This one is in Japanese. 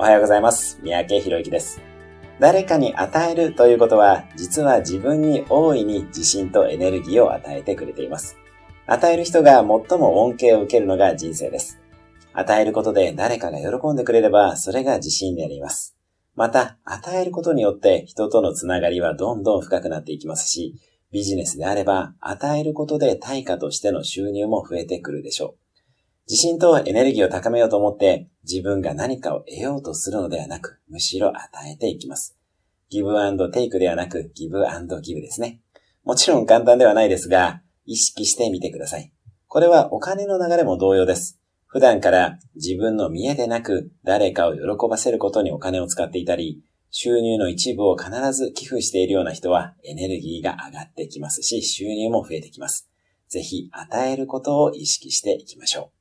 おはようございます。三宅博之です。誰かに与えるということは、実は自分に大いに自信とエネルギーを与えてくれています。与える人が最も恩恵を受けるのが人生です。与えることで誰かが喜んでくれれば、それが自信になります。また、与えることによって人とのつながりはどんどん深くなっていきますし、ビジネスであれば、与えることで対価としての収入も増えてくるでしょう。自信とエネルギーを高めようと思って、自分が何かを得ようとするのではなく、むしろ与えていきます。ギブテイクではなく、ギブギブですね。もちろん簡単ではないですが、意識してみてください。これはお金の流れも同様です。普段から自分の見栄でなく、誰かを喜ばせることにお金を使っていたり、収入の一部を必ず寄付しているような人はエネルギーが上がってきますし、収入も増えてきます。ぜひ与えることを意識していきましょう。